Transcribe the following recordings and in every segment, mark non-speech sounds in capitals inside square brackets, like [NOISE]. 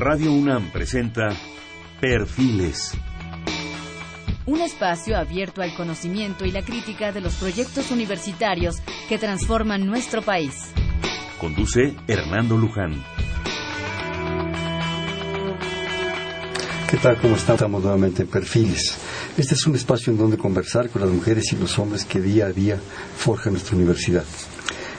Radio UNAM presenta Perfiles. Un espacio abierto al conocimiento y la crítica de los proyectos universitarios que transforman nuestro país. Conduce Hernando Luján. ¿Qué tal? ¿Cómo están? Estamos nuevamente en Perfiles. Este es un espacio en donde conversar con las mujeres y los hombres que día a día forjan nuestra universidad.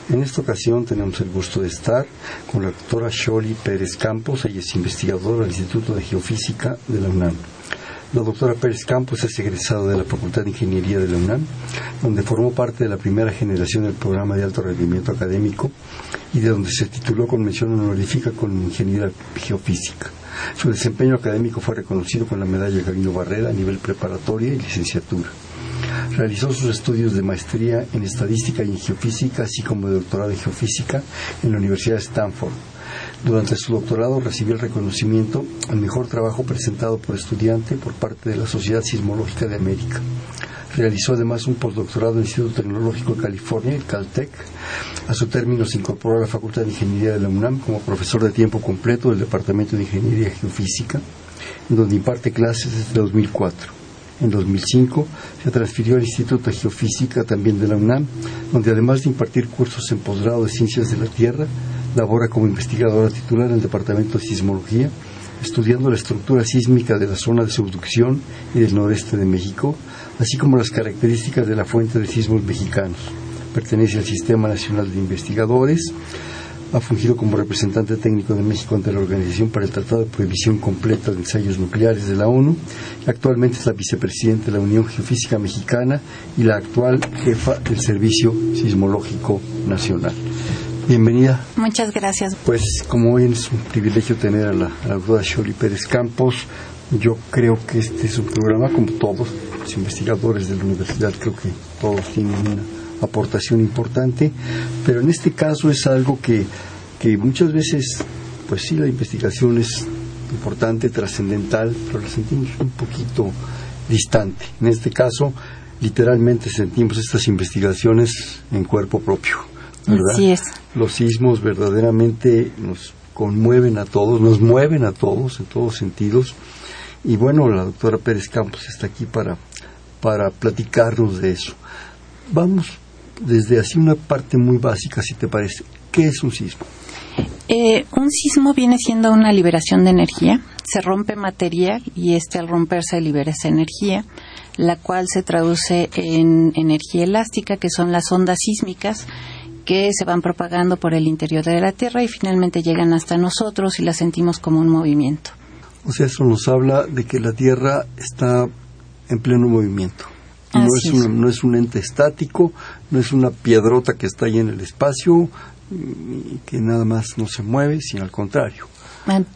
En esta ocasión tenemos el gusto de estar con la doctora Sholi Pérez Campos, ella es investigadora del Instituto de Geofísica de la UNAM. La doctora Pérez Campos es egresada de la Facultad de Ingeniería de la UNAM, donde formó parte de la primera generación del programa de alto rendimiento académico y de donde se tituló con mención honorífica con Ingeniería Geofísica. Su desempeño académico fue reconocido con la medalla Gavino Barrera a nivel preparatoria y licenciatura. Realizó sus estudios de maestría en estadística y en geofísica, así como de doctorado en geofísica en la Universidad de Stanford. Durante su doctorado recibió el reconocimiento al mejor trabajo presentado por estudiante por parte de la Sociedad Sismológica de América. Realizó además un postdoctorado en el Instituto Tecnológico de California, el Caltech. A su término se incorporó a la Facultad de Ingeniería de la UNAM como profesor de tiempo completo del Departamento de Ingeniería Geofísica, donde imparte clases desde 2004. En 2005 se transfirió al Instituto de Geofísica también de la UNAM, donde además de impartir cursos en posgrado de Ciencias de la Tierra, labora como investigadora titular en el Departamento de Sismología, estudiando la estructura sísmica de la zona de subducción y del noreste de México, así como las características de la fuente de sismos mexicanos. Pertenece al Sistema Nacional de Investigadores, ha fungido como representante técnico de México ante la Organización para el Tratado de Prohibición Completa de Ensayos Nucleares de la ONU actualmente es la vicepresidenta de la Unión Geofísica Mexicana y la actual jefa del Servicio Sismológico Nacional. Bienvenida. Muchas gracias. Pues como hoy es un privilegio tener a la, a la doctora Sholi Pérez Campos, yo creo que este es un programa como todos los investigadores de la universidad, creo que todos tienen una aportación importante, pero en este caso es algo que, que muchas veces, pues sí, la investigación es importante, trascendental, pero la sentimos un poquito distante. En este caso, literalmente sentimos estas investigaciones en cuerpo propio. ¿verdad? Así es. Los sismos verdaderamente nos conmueven a todos, nos mueven a todos en todos sentidos. Y bueno, la doctora Pérez Campos está aquí para, para platicarnos de eso. Vamos desde así una parte muy básica, si te parece. ¿Qué es un sismo? Eh, un sismo viene siendo una liberación de energía. Se rompe materia y este al romperse libera esa energía, la cual se traduce en energía elástica, que son las ondas sísmicas que se van propagando por el interior de la Tierra y finalmente llegan hasta nosotros y las sentimos como un movimiento. O sea, eso nos habla de que la Tierra está en pleno movimiento. No es. un, no es un ente estático, no es una piedrota que está ahí en el espacio y que nada más no se mueve, sino al contrario.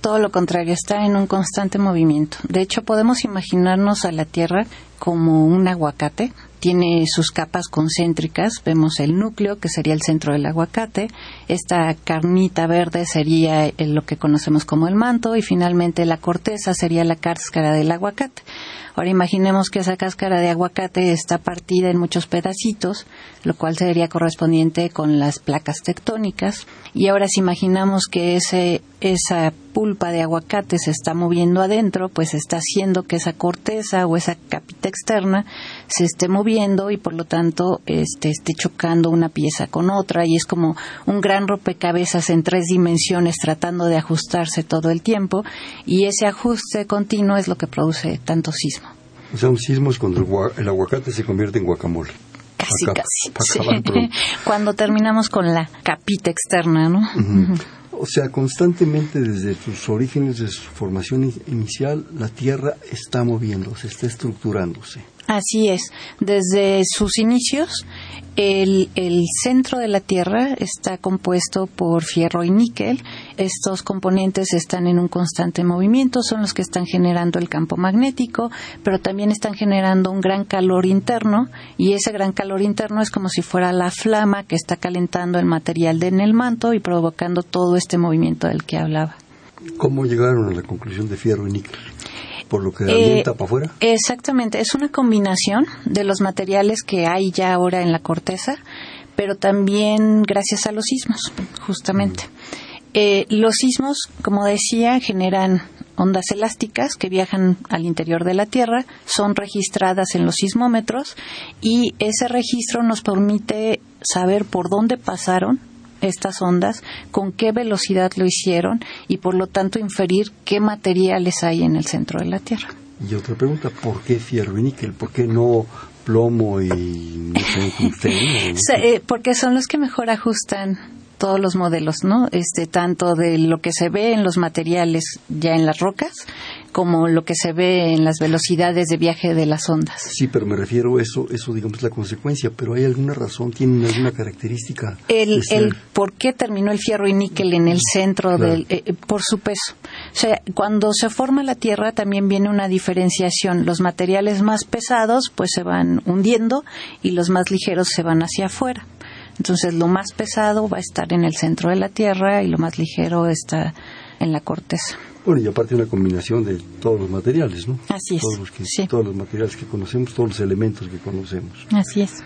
Todo lo contrario, está en un constante movimiento. De hecho, podemos imaginarnos a la Tierra como un aguacate. Tiene sus capas concéntricas. Vemos el núcleo, que sería el centro del aguacate. Esta carnita verde sería eh, lo que conocemos como el manto. Y finalmente la corteza sería la cáscara del aguacate. Ahora imaginemos que esa cáscara de aguacate está partida en muchos pedacitos, lo cual sería correspondiente con las placas tectónicas. Y ahora si imaginamos que ese, esa pulpa de aguacate se está moviendo adentro, pues está haciendo que esa corteza o esa capita externa se esté moviendo y por lo tanto este, esté chocando una pieza con otra y es como un gran rompecabezas en tres dimensiones tratando de ajustarse todo el tiempo y ese ajuste continuo es lo que produce tanto sismo. O sea, un sismo es cuando el, gua- el aguacate se convierte en guacamole. Casi, Acá, casi. Sí. [LAUGHS] Cuando terminamos con la capita externa, ¿no? O sea, constantemente desde sus orígenes, desde su formación in- inicial, la Tierra está moviéndose, está estructurándose. Así es. Desde sus inicios, el, el centro de la Tierra está compuesto por fierro y níquel. Estos componentes están en un constante movimiento, son los que están generando el campo magnético, pero también están generando un gran calor interno y ese gran calor interno es como si fuera la flama que está calentando el material en el manto y provocando todo este movimiento del que hablaba. ¿Cómo llegaron a la conclusión de fierro y níquel? ¿Por lo que Eh, para afuera? Exactamente, es una combinación de los materiales que hay ya ahora en la corteza, pero también gracias a los sismos, justamente. Eh, los sismos, como decía, generan ondas elásticas que viajan al interior de la Tierra, son registradas en los sismómetros y ese registro nos permite saber por dónde pasaron estas ondas, con qué velocidad lo hicieron y por lo tanto inferir qué materiales hay en el centro de la Tierra. Y otra pregunta, ¿por qué fierro y níquel? ¿Por qué no plomo y no sé, [LAUGHS] eh, porque son los que mejor ajustan todos los modelos, ¿no? Este, tanto de lo que se ve en los materiales ya en las rocas, como lo que se ve en las velocidades de viaje de las ondas. Sí, pero me refiero a eso, eso digamos es la consecuencia, pero ¿hay alguna razón, tiene alguna característica? El, el por qué terminó el fierro y níquel en el centro del, eh, eh, por su peso. O sea, cuando se forma la Tierra también viene una diferenciación. Los materiales más pesados pues se van hundiendo y los más ligeros se van hacia afuera. Entonces lo más pesado va a estar en el centro de la Tierra y lo más ligero está en la corteza. Bueno, y aparte una combinación de todos los materiales, ¿no? Así es. Todos los, todos los materiales que conocemos, todos los elementos que conocemos. Así es.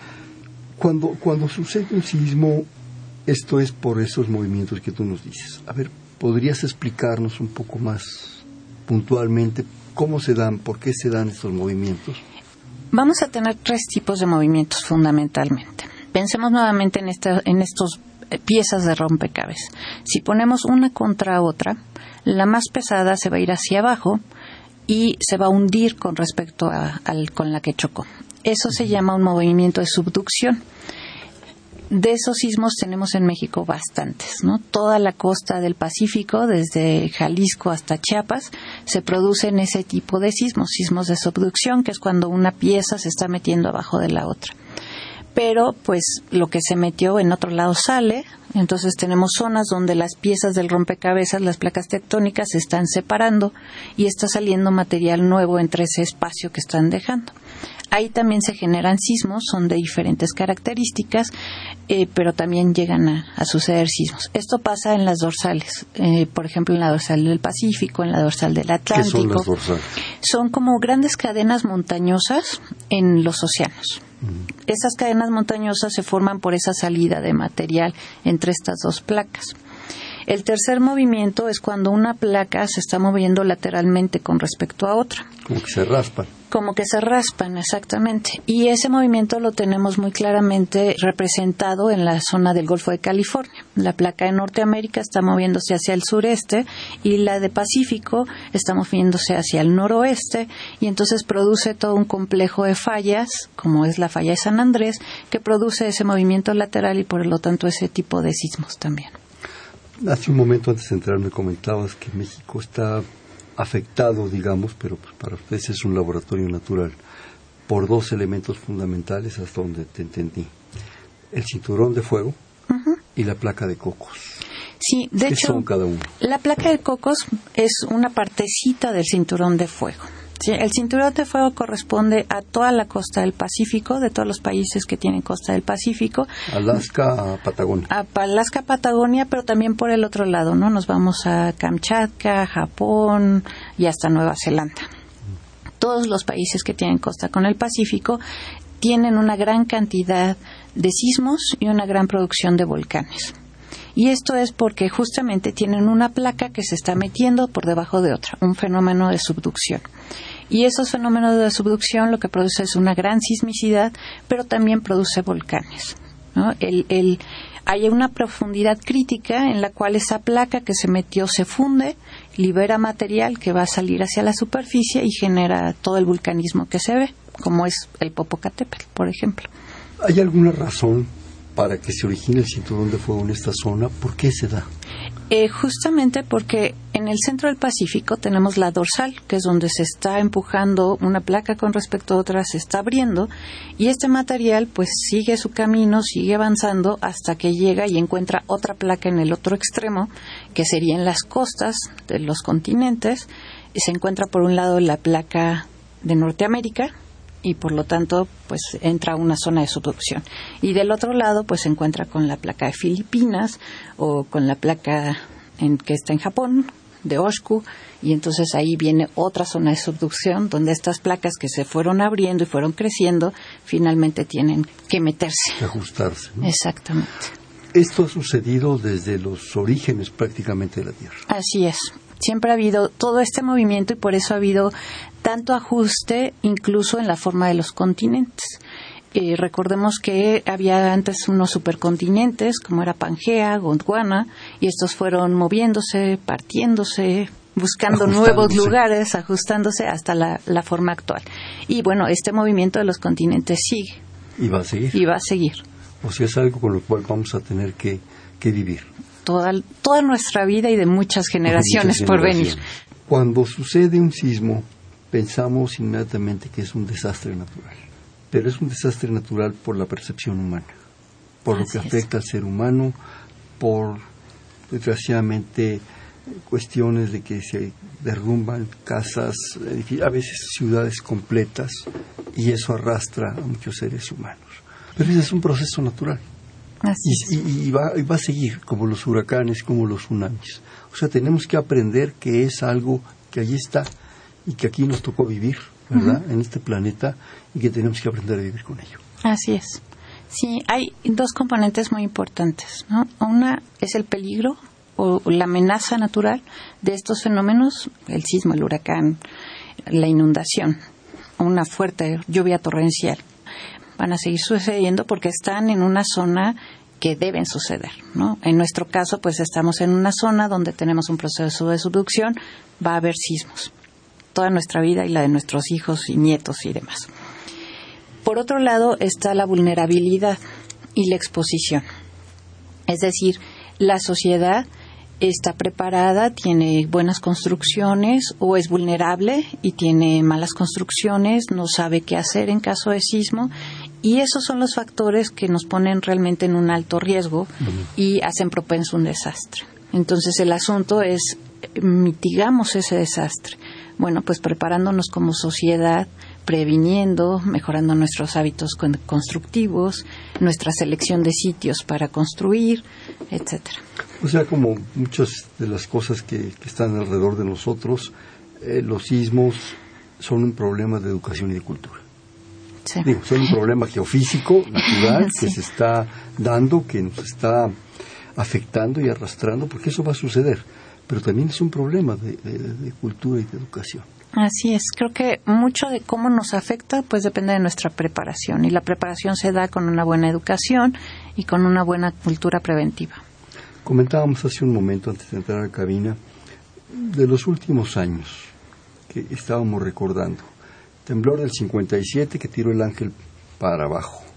Cuando, cuando sucede un sismo, esto es por esos movimientos que tú nos dices. A ver, ¿podrías explicarnos un poco más puntualmente cómo se dan, por qué se dan estos movimientos? Vamos a tener tres tipos de movimientos fundamentalmente pensemos nuevamente en, esta, en estos eh, piezas de rompecabezas. Si ponemos una contra otra, la más pesada se va a ir hacia abajo y se va a hundir con respecto a, con la que chocó. Eso se llama un movimiento de subducción. De esos sismos tenemos en México bastantes, ¿no? Toda la costa del Pacífico, desde Jalisco hasta Chiapas, se producen ese tipo de sismos, sismos de subducción, que es cuando una pieza se está metiendo abajo de la otra pero pues lo que se metió en otro lado sale, entonces tenemos zonas donde las piezas del rompecabezas, las placas tectónicas, se están separando y está saliendo material nuevo entre ese espacio que están dejando. Ahí también se generan sismos, son de diferentes características, eh, pero también llegan a, suceder sismos. Esto pasa en las dorsales, eh, por ejemplo, en la dorsal del Pacífico, en la dorsal del Atlántico. ¿Qué son las dorsales? Son como grandes cadenas montañosas en los océanos. Esas cadenas montañosas se forman por esa salida de material entre estas dos placas. El tercer movimiento es cuando una placa se está moviendo lateralmente con respecto a otra. Como que se raspan. Como que se raspan, exactamente. Y ese movimiento lo tenemos muy claramente representado en la zona del Golfo de California. La placa de Norteamérica está moviéndose hacia el sureste y la de Pacífico está moviéndose hacia el noroeste y entonces produce todo un complejo de fallas, como es la falla de San Andrés, que produce ese movimiento lateral y por lo tanto ese tipo de sismos también. Hace un momento antes de entrar me comentabas que México está afectado, digamos, pero pues, para ustedes es un laboratorio natural, por dos elementos fundamentales hasta donde te entendí. El cinturón de fuego y la placa de cocos. Sí, de ¿Qué hecho, son cada uno? la placa de cocos es una partecita del cinturón de fuego el cinturón de fuego corresponde a toda la costa del Pacífico, de todos los países que tienen costa del Pacífico. Alaska, Patagonia. A Alaska, Patagonia, pero también por el otro lado, ¿no? Nos vamos a Kamchatka, Japón y hasta Nueva Zelanda. Todos los países que tienen costa con el Pacífico tienen una gran cantidad de sismos y una gran producción de volcanes. Y esto es porque justamente tienen una placa que se está metiendo por debajo de otra, un fenómeno de subducción. Y esos fenómenos de subducción lo que produce es una gran sismicidad, pero también produce volcanes. hay una profundidad crítica en la cual esa placa que se metió se funde, libera material que va a salir hacia la superficie y genera todo el vulcanismo que se ve, como es el Popocatépetl, por ejemplo. ¿Hay alguna razón para que se origine el cinturón de fuego en esta zona? ¿Por qué se da? Eh, justamente porque en el centro del Pacífico tenemos la dorsal, que es donde se está empujando una placa con respecto a otra, se está abriendo, y este material pues sigue su camino, sigue avanzando hasta que llega y encuentra otra placa en el otro extremo, que sería en las costas de los continentes, y se encuentra por un lado la placa de Norteamérica, y por lo tanto pues entra a una zona de subducción. Y del otro lado pues se encuentra con la placa de Filipinas o con la placa en, que está en Japón de Osku y entonces ahí viene otra zona de subducción donde estas placas que se fueron abriendo y fueron creciendo finalmente tienen que meterse. Que ajustarse. Exactamente. Esto ha sucedido desde los orígenes prácticamente de la Tierra. Así es. Siempre ha habido todo este movimiento y por eso ha habido tanto ajuste incluso en la forma de los continentes. Eh, recordemos que había antes unos supercontinentes como era Pangea, Gondwana, y estos fueron moviéndose, partiéndose, buscando nuevos lugares, ajustándose hasta la, forma actual. Y bueno, este movimiento de los continentes sigue. Y va a seguir. Y va a seguir. O sea, es algo con lo cual vamos a tener que, vivir. Toda, toda nuestra vida y de muchas generaciones por venir. Cuando sucede un sismo, pensamos inmediatamente que es un desastre natural. Pero es un desastre natural por la percepción humana, por lo que afecta al ser humano, por desgraciadamente cuestiones de que se derrumban casas, a veces ciudades completas, y eso arrastra a muchos seres humanos. Pero ese es un proceso natural. y, va, y, va, a seguir, como los huracanes, como los tsunamis. O sea, tenemos que aprender que es algo que allí está y que aquí nos tocó vivir, ¿verdad? En este planeta y que tenemos que aprender a vivir con ello. Así es. Sí, hay dos componentes muy importantes, ¿no? Una es el peligro o la amenaza natural de estos fenómenos, el sismo, el huracán, la inundación, una fuerte lluvia torrencial. Van a seguir sucediendo porque están en una zona que deben suceder, ¿no? En nuestro caso, pues estamos en una zona donde tenemos un proceso de subducción, va a haber sismos toda nuestra vida y la de nuestros hijos y nietos y demás. Por otro lado está la vulnerabilidad y la exposición. Es decir, la sociedad está preparada, tiene buenas construcciones o es vulnerable y tiene malas construcciones, no sabe qué hacer en caso de sismo y esos son los factores que nos ponen realmente en un alto riesgo y hacen propenso un desastre. Entonces el asunto es mitigamos ese desastre. Bueno, pues preparándonos como sociedad, previniendo, mejorando nuestros hábitos constructivos, nuestra selección de sitios para construir, etcétera. O sea, como muchas de las cosas que, están alrededor de nosotros, eh, los sismos son un problema de educación y de cultura. Sí. son un problema geofísico, natural, [LAUGHS] que se está dando, que nos está afectando y arrastrando, porque eso va a suceder. Pero también es un problema de, de cultura y de educación. Así es, creo que mucho de cómo nos afecta pues depende de nuestra preparación y la preparación se da con una buena educación y con una buena cultura preventiva. Comentábamos hace un momento antes de entrar a la cabina de los últimos años que estábamos recordando. Temblor del 57 que tiró el ángel para abajo.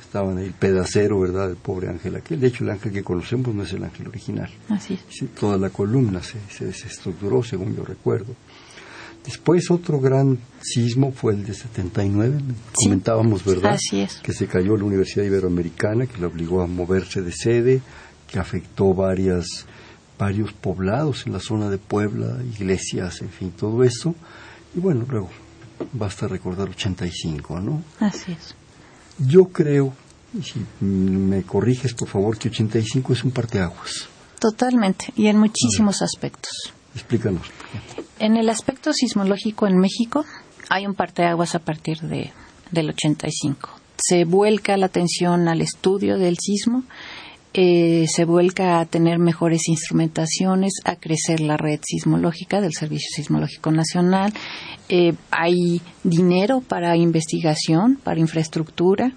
Estaban ahí el pedacero, ¿verdad? El pobre ángel aquel. De hecho, el ángel que conocemos no es el ángel original. Así toda la columna se, se desestructuró, según yo recuerdo. Después otro gran sismo fue el de 79, comentábamos, ¿verdad? Así es. Que se cayó la Universidad Iberoamericana, que la obligó a moverse de sede, que afectó varias, varios poblados en la zona de Puebla, iglesias, en fin, todo eso. Y bueno, luego basta recordar 85, ¿no? Así es. Yo creo, y si me corriges por favor, que 85 es un parteaguas. Totalmente, y en muchísimos aspectos. Explícanos. En el aspecto sismológico en México hay un parteaguas a partir de, del 85. Se vuelca la atención al estudio del sismo, eh, se vuelca a tener mejores instrumentaciones, a crecer la red sismológica del Servicio Sismológico Nacional. Eh, hay dinero para investigación, para infraestructura.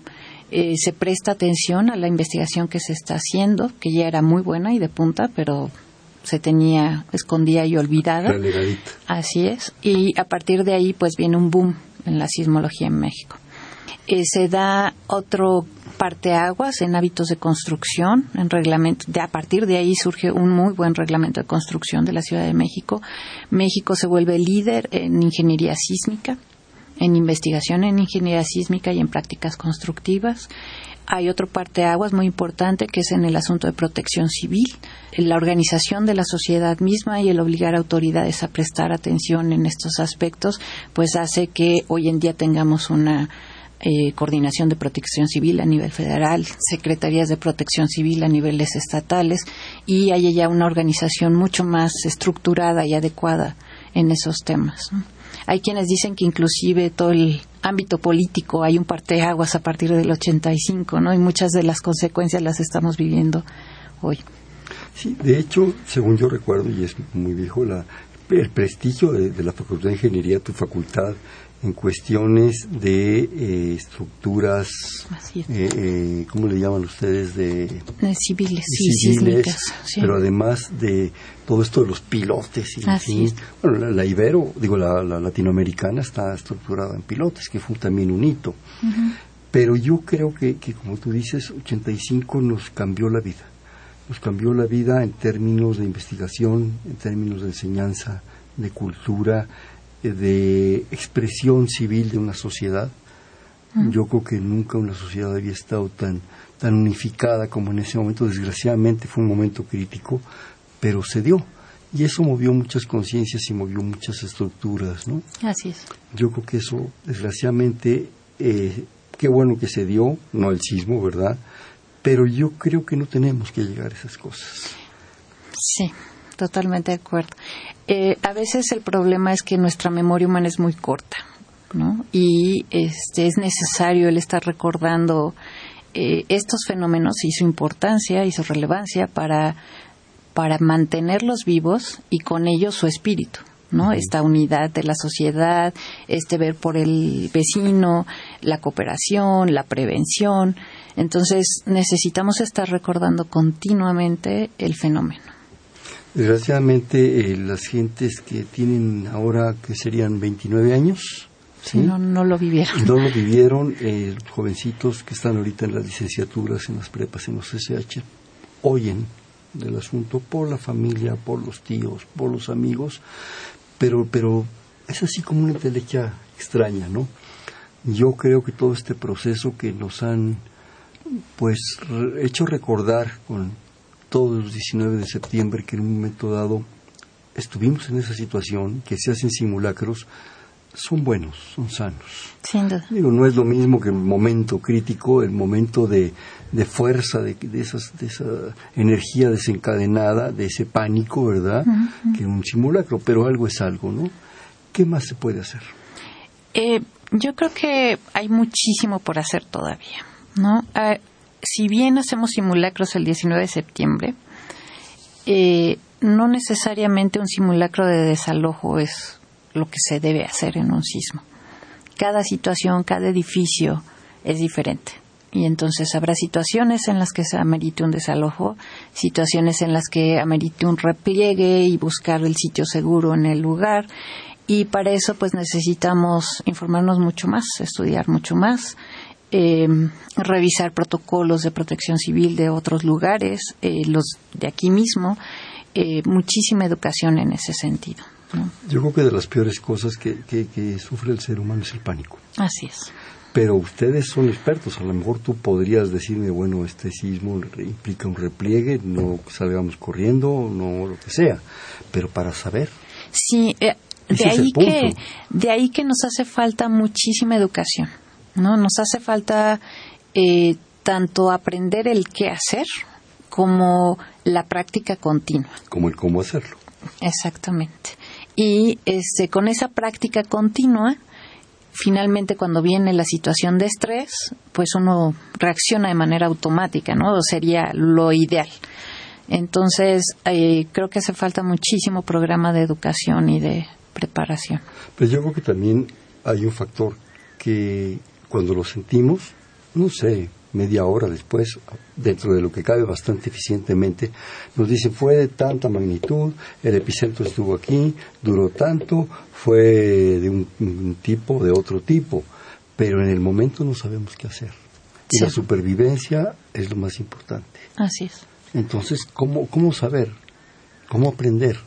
Eh, se presta atención a la investigación que se está haciendo, que ya era muy buena y de punta, pero se tenía escondida y olvidada. Así es. Y a partir de ahí, pues viene un boom en la sismología en México. Eh, se da otro parteaguas en hábitos de construcción, en reglamento. A partir de ahí surge un muy buen reglamento de construcción de la Ciudad de México. México se vuelve líder en ingeniería sísmica, en investigación en ingeniería sísmica y en prácticas constructivas. Hay otro parteaguas muy importante que es en el asunto de protección civil, la organización de la sociedad misma y el obligar a autoridades a prestar atención en estos aspectos, pues hace que hoy en día tengamos una eh, coordinación de protección civil a nivel federal, secretarías de protección civil a niveles estatales y haya ya una organización mucho más estructurada y adecuada en esos temas. Hay quienes dicen que inclusive todo el ámbito político hay un parteaguas a partir del 85, ¿no? Y muchas de las consecuencias las estamos viviendo hoy. Sí, de hecho, según yo recuerdo, y es muy viejo, la, el prestigio de, la Facultad de Ingeniería, tu facultad, en cuestiones de eh, estructuras, eh, eh, ¿cómo le llaman ustedes? De, civiles, civiles pero además de todo esto de los pilotes. Y, bueno, la, Ibero, digo, la, latinoamericana está estructurada en pilotes, que fue también un hito. Pero yo creo que, que, como tú dices, 85 nos cambió la vida. Nos cambió la vida en términos de investigación, en términos de enseñanza, de cultura, de expresión civil de una sociedad. Mm. Yo creo que nunca una sociedad había estado tan, tan unificada como en ese momento. Desgraciadamente fue un momento crítico, pero se dio. Y eso movió muchas conciencias y movió muchas estructuras, ¿no? Así es. Yo creo que eso, desgraciadamente, eh, qué bueno que se dio, no el sismo, ¿verdad? Pero yo creo que no tenemos que llegar a esas cosas. Sí, totalmente de acuerdo. Eh, a veces el problema es que nuestra memoria humana es muy corta, ¿no? Y este, es necesario el estar recordando eh, estos fenómenos y su importancia y su relevancia para, para mantenerlos vivos y con ellos su espíritu. ¿no? Esta unidad de la sociedad, este ver por el vecino, la cooperación, la prevención. Entonces necesitamos estar recordando continuamente el fenómeno. Desgraciadamente, eh, las gentes que tienen ahora, que serían 29 años, ¿sí? no, no lo vivieron. No lo vivieron, eh, jovencitos que están ahorita en las licenciaturas, en las prepas, en los SH, oyen del asunto por la familia, por los tíos, por los amigos, pero, pero es así como una telecha extraña, ¿no? Yo creo que todo este proceso que nos han pues hecho recordar con todos los 19 de septiembre que en un momento dado estuvimos en esa situación, que se hacen simulacros, son buenos, son sanos. Sin duda. Digo, no es lo mismo que el momento crítico, el momento de, de fuerza, de, de, esas, de esa energía desencadenada, de ese pánico, ¿verdad? Que un simulacro, pero algo es algo, ¿no? ¿Qué más se puede hacer? Eh, yo creo que hay muchísimo por hacer todavía, ¿no? Ah, si bien hacemos simulacros el 19 de septiembre, eh, no necesariamente un simulacro de desalojo es lo que se debe hacer en un sismo. Cada situación, cada edificio es diferente. Y entonces habrá situaciones en las que se amerite un desalojo, situaciones en las que amerite un repliegue y buscar el sitio seguro en el lugar. Y para eso pues necesitamos informarnos mucho más, estudiar mucho más, eh, revisar protocolos de protección civil de otros lugares, eh, los de aquí mismo, eh, muchísima educación en ese sentido. Yo creo que de las peores cosas que, que, sufre el ser humano es el pánico. Así es. Pero ustedes son expertos, a lo mejor tú podrías decirme, bueno, este sismo implica un repliegue, no salgamos corriendo, no lo que sea, pero para saber. Sí, de, ahí que, de ahí que nos hace falta muchísima educación. ¿No? Nos hace falta eh, tanto aprender el qué hacer como la práctica continua. Como el cómo hacerlo. Exactamente. Y este, con esa práctica continua, finalmente cuando viene la situación de estrés, pues uno reacciona de manera automática, ¿no? Sería lo ideal. Entonces, eh, creo que hace falta muchísimo programa de educación y de preparación. Pues yo creo que también hay un factor que cuando lo sentimos, no sé, media hora después, dentro de lo que cabe bastante eficientemente, nos dicen fue de tanta magnitud, el epicentro estuvo aquí, duró tanto, fue de un, tipo, de otro tipo, pero en el momento no sabemos qué hacer. Y la supervivencia es lo más importante. Así es. Entonces, ¿cómo, cómo saber? ¿Cómo aprender?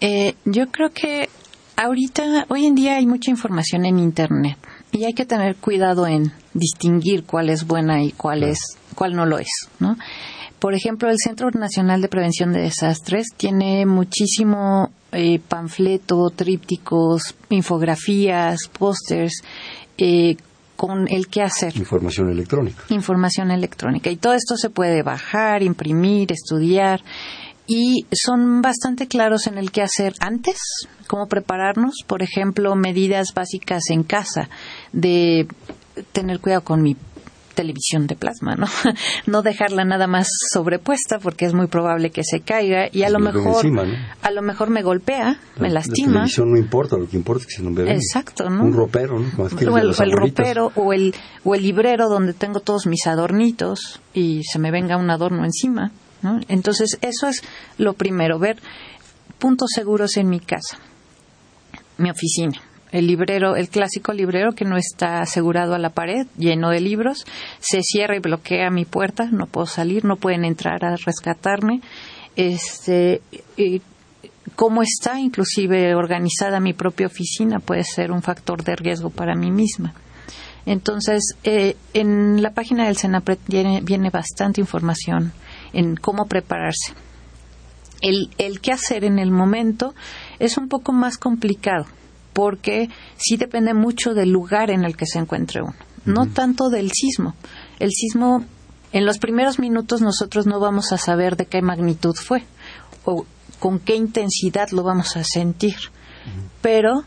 Eh, yo creo que ahorita, hoy en día hay mucha información en Internet y hay que tener cuidado en distinguir cuál es buena y cuál es cuál no lo es, ¿no? Por ejemplo, el Centro Nacional de Prevención de Desastres tiene muchísimo eh, panfleto, trípticos, infografías, pósters eh, con el qué hacer. Información electrónica. Información electrónica. Y todo esto se puede bajar, imprimir, estudiar. Y son bastante claros en el qué hacer antes, cómo prepararnos, por ejemplo, medidas básicas en casa de tener cuidado con mi televisión de plasma, ¿no? [LAUGHS] no dejarla nada más sobrepuesta porque es muy probable que se caiga y a lo mejor a lo mejor me golpea, me lastima. La televisión no importa, lo que importa es que se un bebé. Exacto, ¿no? Un ropero, ¿no? o el, el ropero o el o el librero donde tengo todos mis adornitos y se me venga un adorno encima, ¿no? Entonces, eso es lo primero, ver puntos seguros en mi casa. Mi oficina el librero, el clásico librero que no está asegurado a la pared, lleno de libros, se cierra y bloquea mi puerta, no puedo salir, no pueden entrar a rescatarme. Este, cómo está inclusive organizada mi propia oficina puede ser un factor de riesgo para mí misma. Entonces, eh, en la página del Senapred viene, viene, bastante información en cómo prepararse. El, el qué hacer en el momento es un poco más complicado porque sí depende mucho del lugar en el que se encuentre uno, no tanto del sismo. El sismo, en los primeros minutos nosotros no vamos a saber de qué magnitud fue o con qué intensidad lo vamos a sentir, pero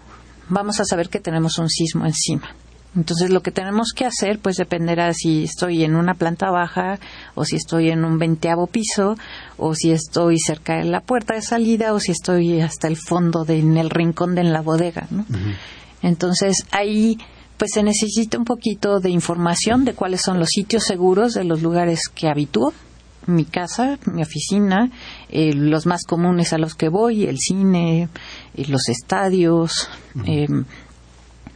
vamos a saber que tenemos un sismo encima. Entonces lo que tenemos que hacer pues dependerá si estoy en una planta baja o si estoy en un veinteavo piso o si estoy cerca de la puerta de salida o si estoy hasta el fondo de, en el rincón de la bodega. ¿no? Entonces ahí pues se necesita un poquito de información de cuáles son los sitios seguros de los lugares que habitúo mi casa, mi oficina, eh, los más comunes a los que voy, el cine, eh, los estadios,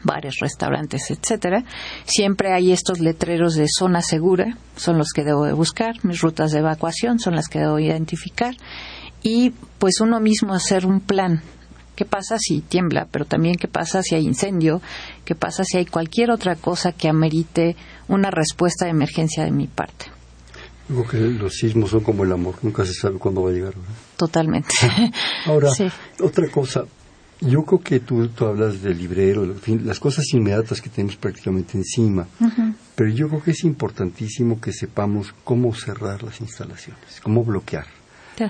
bares, restaurantes, etcétera, siempre hay estos letreros de zona segura, son los que debo de buscar, mis rutas de evacuación son las que debo identificar y pues uno mismo hacer un plan. ¿Qué pasa si tiembla? Pero también qué pasa si hay incendio, qué pasa si hay cualquier otra cosa que amerite una respuesta de emergencia de mi parte. Digo que los sismos son como el amor, nunca se sabe cuándo va a llegar. Totalmente. Ahora, [LAUGHS] otra cosa, yo creo que tú, tú hablas del librero, las cosas inmediatas que tenemos prácticamente encima, pero yo creo que es importantísimo que sepamos cómo cerrar las instalaciones, cómo bloquear.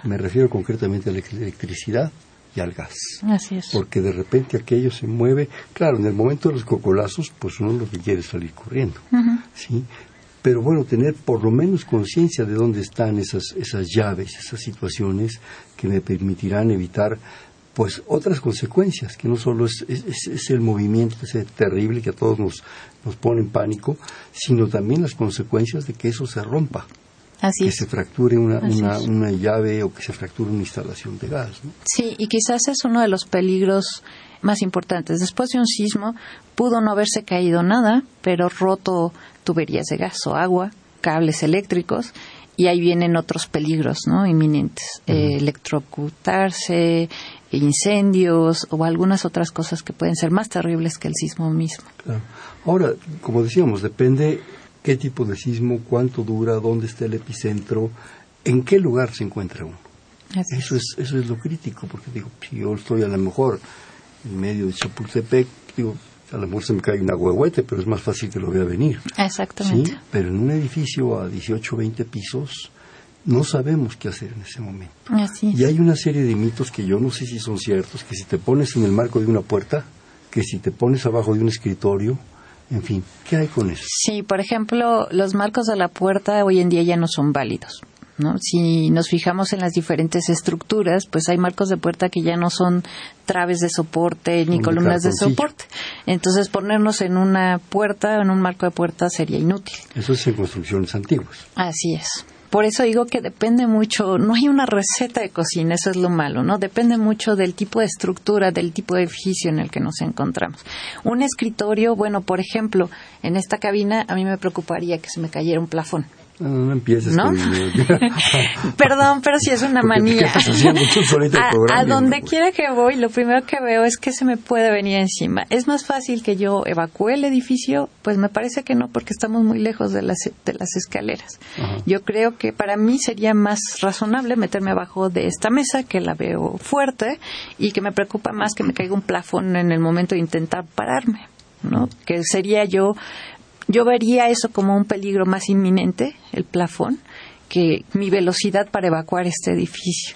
Me refiero concretamente a la electricidad y al gas. Así es. Porque de repente aquello se mueve. Claro, en el momento de los cocolazos, pues uno lo que quiere es salir corriendo. ¿sí? Pero bueno, tener por lo menos conciencia de dónde están esas, esas llaves, esas situaciones que me permitirán evitar pues otras consecuencias, que no solo es, es, el movimiento ese terrible que a todos nos, nos pone en pánico, sino también las consecuencias de que eso se rompa. Así que se fracture una, una, llave o que se fracture una instalación de gas. Sí, y quizás es uno de los peligros más importantes. Después de un sismo pudo no haberse caído nada, pero roto tuberías de gas o agua, cables eléctricos y ahí vienen otros peligros ¿no? inminentes, eh, electrocutarse, incendios o algunas otras cosas que pueden ser más terribles que el sismo mismo. Ahora, como decíamos, depende qué tipo de sismo, cuánto dura, dónde está el epicentro, en qué lugar se encuentra uno. eso es. eso es lo crítico, porque digo, si yo estoy a lo mejor en medio de Chapultepec, digo, a lo mejor se me cae un agüehuete, pero es más fácil que lo vea venir. Exactamente. Pero en un edificio a 18 o 20 pisos, no sabemos qué hacer en ese momento. Y hay una serie de mitos que yo no sé si son ciertos, que si te pones en el marco de una puerta, que si te pones abajo de un escritorio, en fin, ¿qué hay con eso? Sí, por ejemplo, los marcos de la puerta hoy en día ya no son válidos. ¿No? Si nos fijamos en las diferentes estructuras, pues hay marcos de puerta que ya no son traves de soporte ni columnas de soporte. Entonces ponernos en una puerta, en un marco de puerta sería inútil. Eso es en construcciones antiguas. Así es. Por eso digo que depende mucho, no hay una receta de cocina, eso es lo malo, ¿no? Depende mucho del tipo de estructura, del tipo de edificio en el que nos encontramos. Un escritorio, bueno, por ejemplo, en esta cabina a mí me preocuparía que se me cayera un plafón. No, no empieces ¿No? [LAUGHS] Perdón, pero si es una manía. a, donde quiera que voy, lo primero que veo es que se me puede venir encima. ¿Es más fácil que yo evacúe el edificio? Pues me parece que no, porque estamos muy lejos de las, de las escaleras. Yo creo que para mí sería más razonable meterme abajo de esta mesa, que la veo fuerte, y que me preocupa más que me caiga un plafón en el momento de intentar pararme. ¿no? Que sería yo yo vería eso como un peligro más inminente, el plafón, que mi velocidad para evacuar este edificio.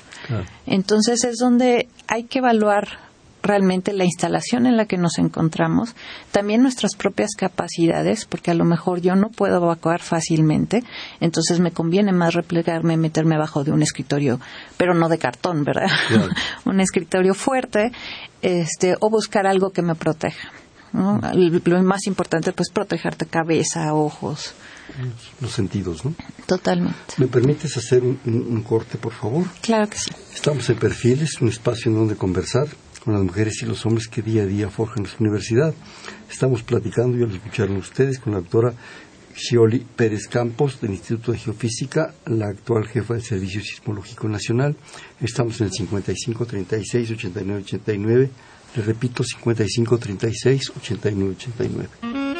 Entonces es donde hay que evaluar realmente la instalación en la que nos encontramos, también nuestras propias capacidades, porque a lo mejor yo no puedo evacuar fácilmente, entonces me conviene más replegarme, meterme abajo de un escritorio, pero no de cartón, ¿verdad? [LAUGHS] un escritorio fuerte, este, o buscar algo que me proteja. Lo más importante, pues, protegerte cabeza, ojos. Los sentidos, ¿no? Totalmente. ¿Me permites hacer un corte, por favor? Claro que sí. Estamos en Perfiles, un espacio en donde conversar con las mujeres y los hombres que día a día forjan nuestra universidad. Estamos platicando, y al escucharon ustedes, con la doctora Xioli Pérez Campos del Instituto de Geofísica, la actual jefa del Servicio Sismológico Nacional. Estamos en el 5536 8989. Le repito, 5536 8989.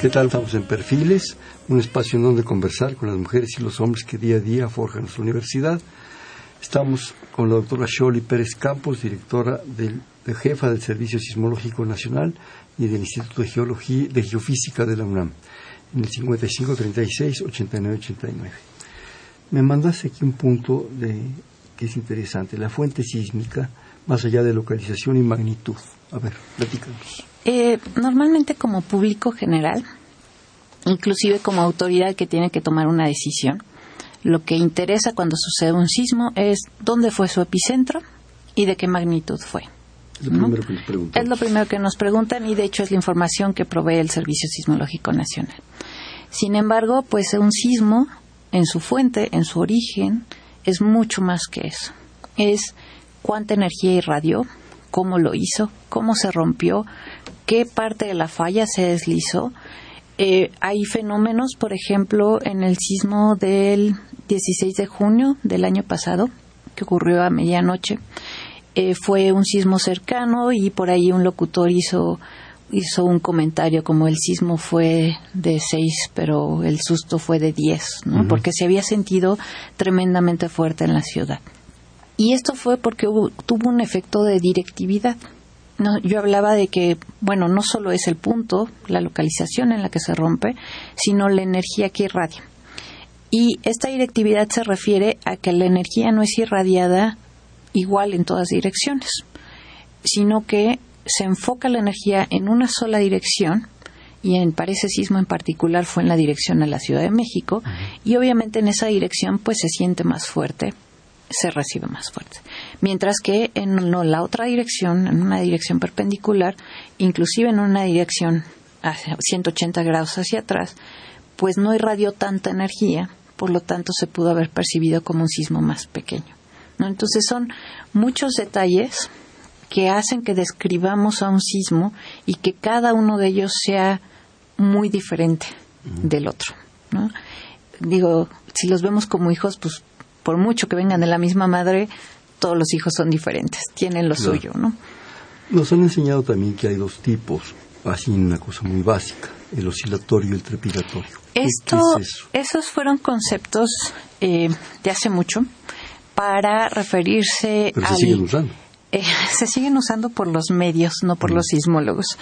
¿Qué tal? Estamos en Perfiles, un espacio en donde conversar con las mujeres y los hombres que día a día forjan nuestra universidad. Estamos con la doctora Sholi Pérez Campos, directora del, de jefa del Servicio Sismológico Nacional y del Instituto de, Geología, de Geofísica de la UNAM, en el 5536-8989. Me mandaste aquí un punto de, que es interesante, la fuente sísmica, más allá de localización y magnitud. A ver, platícanos. Eh, normalmente como público general, inclusive como autoridad que tiene que tomar una decisión, lo que interesa cuando sucede un sismo es dónde fue su epicentro y de qué magnitud fue. Es lo, primero que nos es lo primero que nos preguntan y de hecho es la información que provee el Servicio Sismológico Nacional. Sin embargo, pues un sismo en su fuente, en su origen, es mucho más que eso. Es cuánta energía irradió, cómo lo hizo, cómo se rompió, qué parte de la falla se deslizó. Eh, hay fenómenos, por ejemplo, en el sismo del 16 de junio del año pasado, que ocurrió a medianoche. Eh, fue un sismo cercano y por ahí un locutor hizo hizo un comentario como el sismo fue de seis, pero el susto fue de diez, ¿no? Porque se había sentido tremendamente fuerte en la ciudad. Y esto fue porque tuvo un efecto de directividad. No, yo hablaba de que, bueno, no solo es el punto, la localización en la que se rompe, sino la energía que irradia. Y esta directividad se refiere a que la energía no es irradiada igual en todas direcciones, sino que se enfoca la energía en una sola dirección y en para ese sismo en particular fue en la dirección a la Ciudad de México y obviamente en esa dirección pues se siente más fuerte se recibe más fuerte. Mientras que en la otra dirección, en una dirección perpendicular, inclusive en una dirección a 180 grados hacia atrás, pues no irradió tanta energía, por lo tanto se pudo haber percibido como un sismo más pequeño. ¿no? Entonces son muchos detalles que hacen que describamos a un sismo y que cada uno de ellos sea muy diferente del otro. ¿no? Digo, si los vemos como hijos, pues por mucho que vengan de la misma madre, todos los hijos son diferentes, tienen lo suyo, ¿no? Nos han enseñado también que hay dos tipos, así una cosa muy básica, el oscilatorio y el trepidatorio. Esto, Esos fueron conceptos eh, de hace mucho para referirse Pero se siguen usando. [LAUGHS] Eh, se siguen usando por los medios, no por los sismólogos.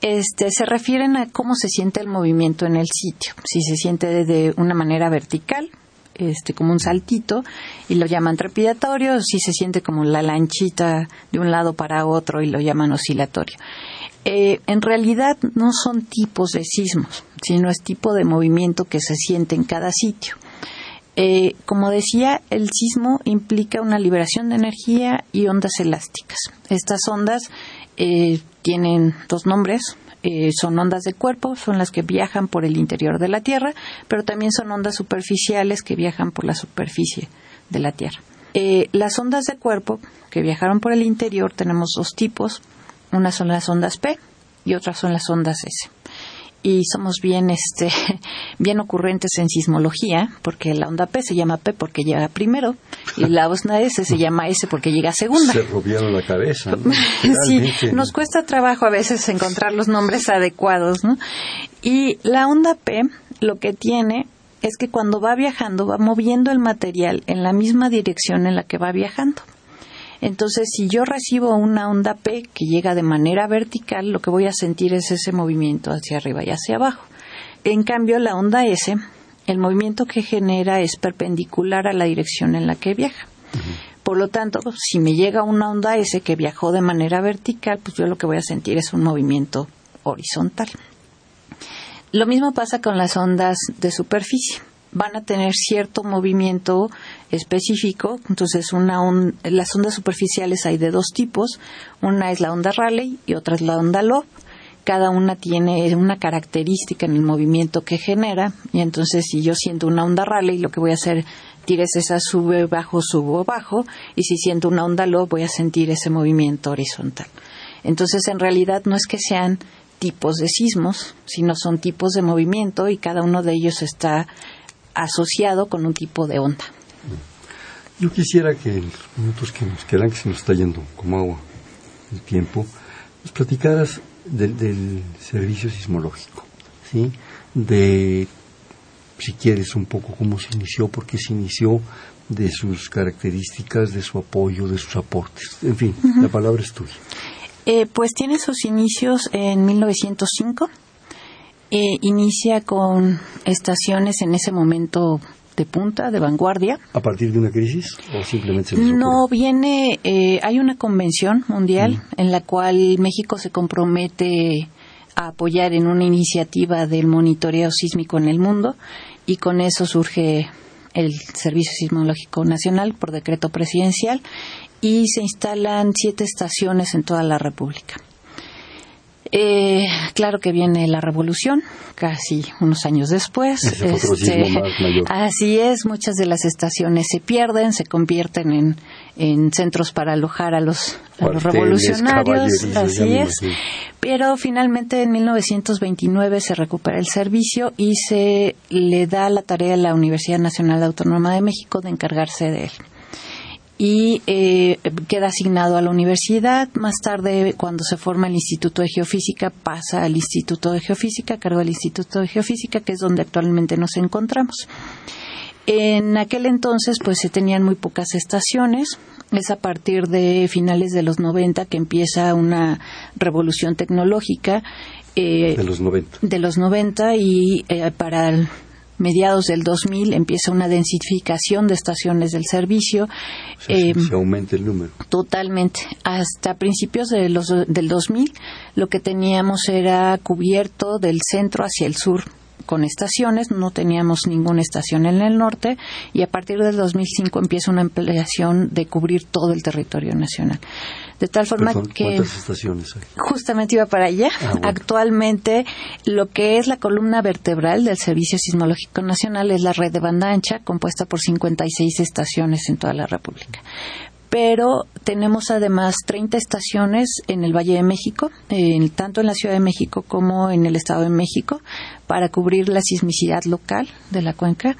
Este, se refieren a cómo se siente el movimiento en el sitio. Si se siente de una manera vertical, este, como un saltito y lo llaman trepidatorio, si se siente como la lanchita de un lado para otro y lo llaman oscilatorio. Eh, en realidad no son tipos de sismos, sino es tipo de movimiento que se siente en cada sitio. Eh, como decía, el sismo implica una liberación de energía y ondas elásticas. Estas ondas eh, tienen dos nombres, eh, son ondas de cuerpo, son las que viajan por el interior de la Tierra, pero también son ondas superficiales que viajan por la superficie de la Tierra. Eh, las ondas de cuerpo que viajaron por el interior tenemos dos tipos. Una son las ondas P y otras son las ondas S y somos bien este [LAUGHS] bien ocurrentes en sismología porque la onda P se llama P porque llega primero y la onda S se llama S porque llega segunda. Se rompieron la cabeza. [LAUGHS] sí, nos cuesta trabajo a veces encontrar los nombres adecuados, ¿no? Y la onda P lo que tiene es que cuando va viajando va moviendo el material en la misma dirección en la que va viajando. Entonces, si yo recibo una onda P que llega de manera vertical, lo que voy a sentir es ese movimiento hacia arriba y hacia abajo. En cambio, la onda S, el movimiento que genera es perpendicular a la dirección en la que viaja. Por lo tanto, si me llega una onda S que viajó de manera vertical, pues yo lo que voy a sentir es un movimiento horizontal. Lo mismo pasa con las ondas de superficie van a tener cierto movimiento específico. Entonces, una las ondas superficiales hay de dos tipos. Una es la onda Raleigh y otra es la onda Loeb. Cada una tiene una característica en el movimiento que genera. Y entonces, si yo siento una onda Raleigh, lo que voy a hacer tires esa sube, bajo, subo, bajo. Y si siento una onda Loeb, voy a sentir ese movimiento horizontal. Entonces, en realidad, no es que sean tipos de sismos, sino son tipos de movimiento y cada uno de ellos está asociado con un tipo de onda. Yo quisiera que en los minutos que nos quedan, que se nos está yendo como agua el tiempo, nos platicaras del, servicio sismológico, ¿sí? De, si quieres, un poco cómo se inició, por qué se inició, de sus características, de su apoyo, de sus aportes. En fin, la palabra es tuya. Eh, pues tiene sus inicios en 1905 eh, inicia con estaciones en ese momento de punta, de vanguardia. ¿A partir de una crisis o simplemente No, viene, eh, hay una convención mundial mm. en la cual México se compromete a apoyar en una iniciativa del monitoreo sísmico en el mundo y con eso surge el Servicio Sismológico Nacional por decreto presidencial y se instalan siete estaciones en toda la República. Eh, claro que viene la revolución, casi unos años después. [LAUGHS] Este, así es, muchas de las estaciones se pierden, se convierten en, centros para alojar a los, revolucionarios. Así es. Pero finalmente en 1929 se recupera el servicio y se le da la tarea a la Universidad Nacional Autónoma de México de encargarse de él y eh, queda asignado a la universidad. Más tarde, cuando se forma el Instituto de Geofísica, pasa al Instituto de Geofísica, cargo del Instituto de Geofísica, que es donde actualmente nos encontramos. En aquel entonces, pues se tenían muy pocas estaciones. Es a partir de finales de los 90 que empieza una revolución tecnológica. Eh, de los 90. De los 90 y eh, para el mediados del 2000 empieza una densificación de estaciones del servicio. se em, aumenta el número. Totalmente. Hasta principios de los, del 2000 lo que teníamos era cubierto del centro hacia el sur con estaciones, no teníamos ninguna estación en el norte y a partir del 2005 empieza una ampliación de cubrir todo el territorio nacional. De tal forma que... ¿Cuántas estaciones hay? Justamente iba para allá. Ah, Actualmente lo que es la columna vertebral del Servicio Sismológico Nacional es la red de banda ancha compuesta por 56 estaciones en toda la República pero tenemos además 30 estaciones en el Valle de México, tanto en la Ciudad de México como en el Estado de México, para cubrir la sismicidad local de la cuenca.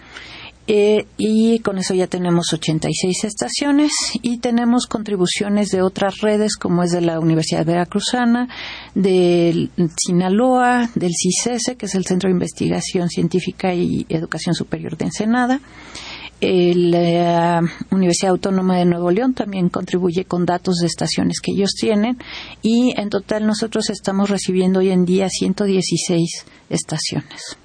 Eh, y con eso ya tenemos 86 estaciones y tenemos contribuciones de otras redes como es de la Universidad Veracruzana, del Sinaloa, del CICESE, que es el Centro de Investigación Científica y Educación Superior de Ensenada, la Universidad Autónoma de Nuevo León también contribuye con datos de estaciones que ellos tienen y en total nosotros estamos recibiendo hoy en día 116 estaciones.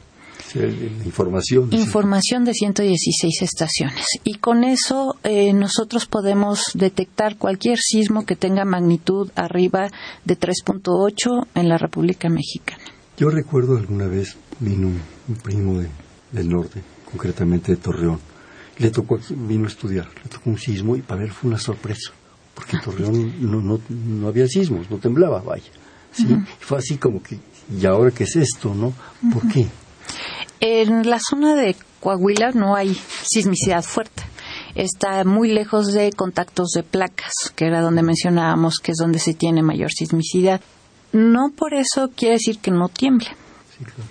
información. Información de 116 estaciones. Y con eso eh, nosotros podemos detectar cualquier sismo que tenga magnitud arriba de 3.8 en la República Mexicana. Yo recuerdo alguna vez vino un, primo del norte, concretamente de Torreón, le tocó, vino a estudiar, le tocó un sismo y para él fue una sorpresa, porque en Torreón no, no, no había sismos, no temblaba, vaya. ¿sí? Fue así como que, ¿y ahora qué es esto, no? ¿Por qué? En la zona de Coahuila no hay sismicidad fuerte. está muy lejos de contactos de placas, que era donde mencionábamos que es donde se tiene mayor sismicidad. No por eso quiere decir que no tiemble.